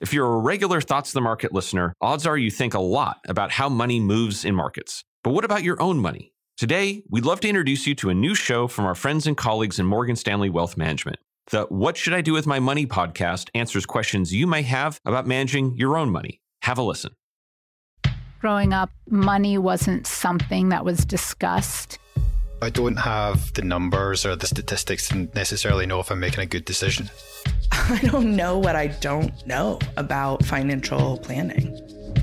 If you're a regular Thoughts on the Market listener, odds are you think a lot about how money moves in markets. But what about your own money? Today, we'd love to introduce you to a new show from our friends and colleagues in Morgan Stanley Wealth Management. The What Should I Do with My Money podcast answers questions you may have about managing your own money. Have a listen. Growing up, money wasn't something that was discussed. I don't have the numbers or the statistics to necessarily know if I'm making a good decision. I don't know what I don't know about financial planning.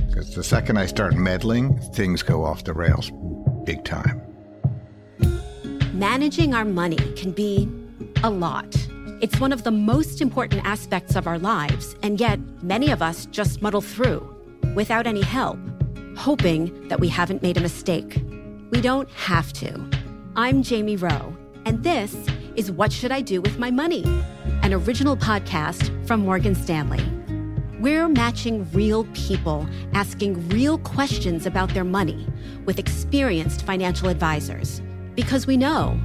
Because the second I start meddling, things go off the rails big time. Managing our money can be a lot. It's one of the most important aspects of our lives, and yet many of us just muddle through without any help, hoping that we haven't made a mistake. We don't have to. I'm Jamie Roô, and this is What Should I Do with My Money? An original podcast from Morgan Stanley. We're matching real people asking real questions about their money with experienced financial advisors because we know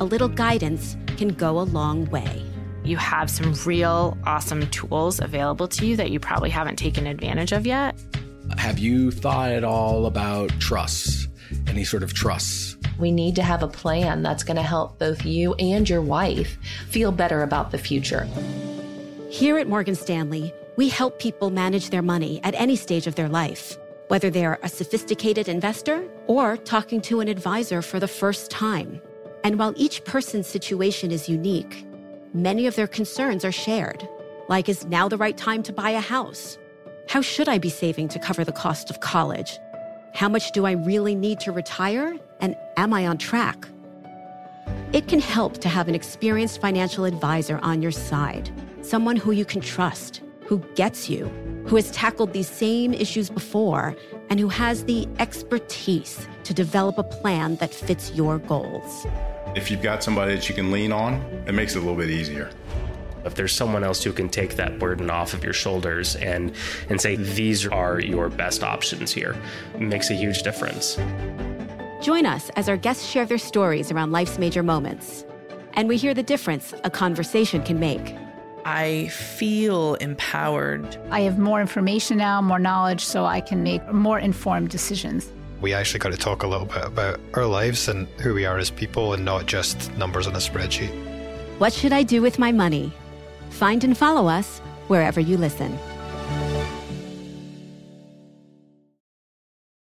a little guidance can go a long way. You have some real awesome tools available to you that you probably haven't taken advantage of yet. Have you thought at all about trusts? Any sort of trusts? We need to have a plan that's going to help both you and your wife feel better about the future. Here at Morgan Stanley, we help people manage their money at any stage of their life, whether they're a sophisticated investor or talking to an advisor for the first time. And while each person's situation is unique, many of their concerns are shared, like is now the right time to buy a house? How should I be saving to cover the cost of college? How much do I really need to retire? And am I on track? It can help to have an experienced financial advisor on your side, someone who you can trust, who gets you, who has tackled these same issues before, and who has the expertise to develop a plan that fits your goals. If you've got somebody that you can lean on, it makes it a little bit easier. If there's someone else who can take that burden off of your shoulders and and say these are your best options here, it makes a huge difference. Join us as our guests share their stories around life's major moments. And we hear the difference a conversation can make. I feel empowered. I have more information now, more knowledge, so I can make more informed decisions. We actually got to talk a little bit about our lives and who we are as people and not just numbers on a spreadsheet. What should I do with my money? Find and follow us wherever you listen.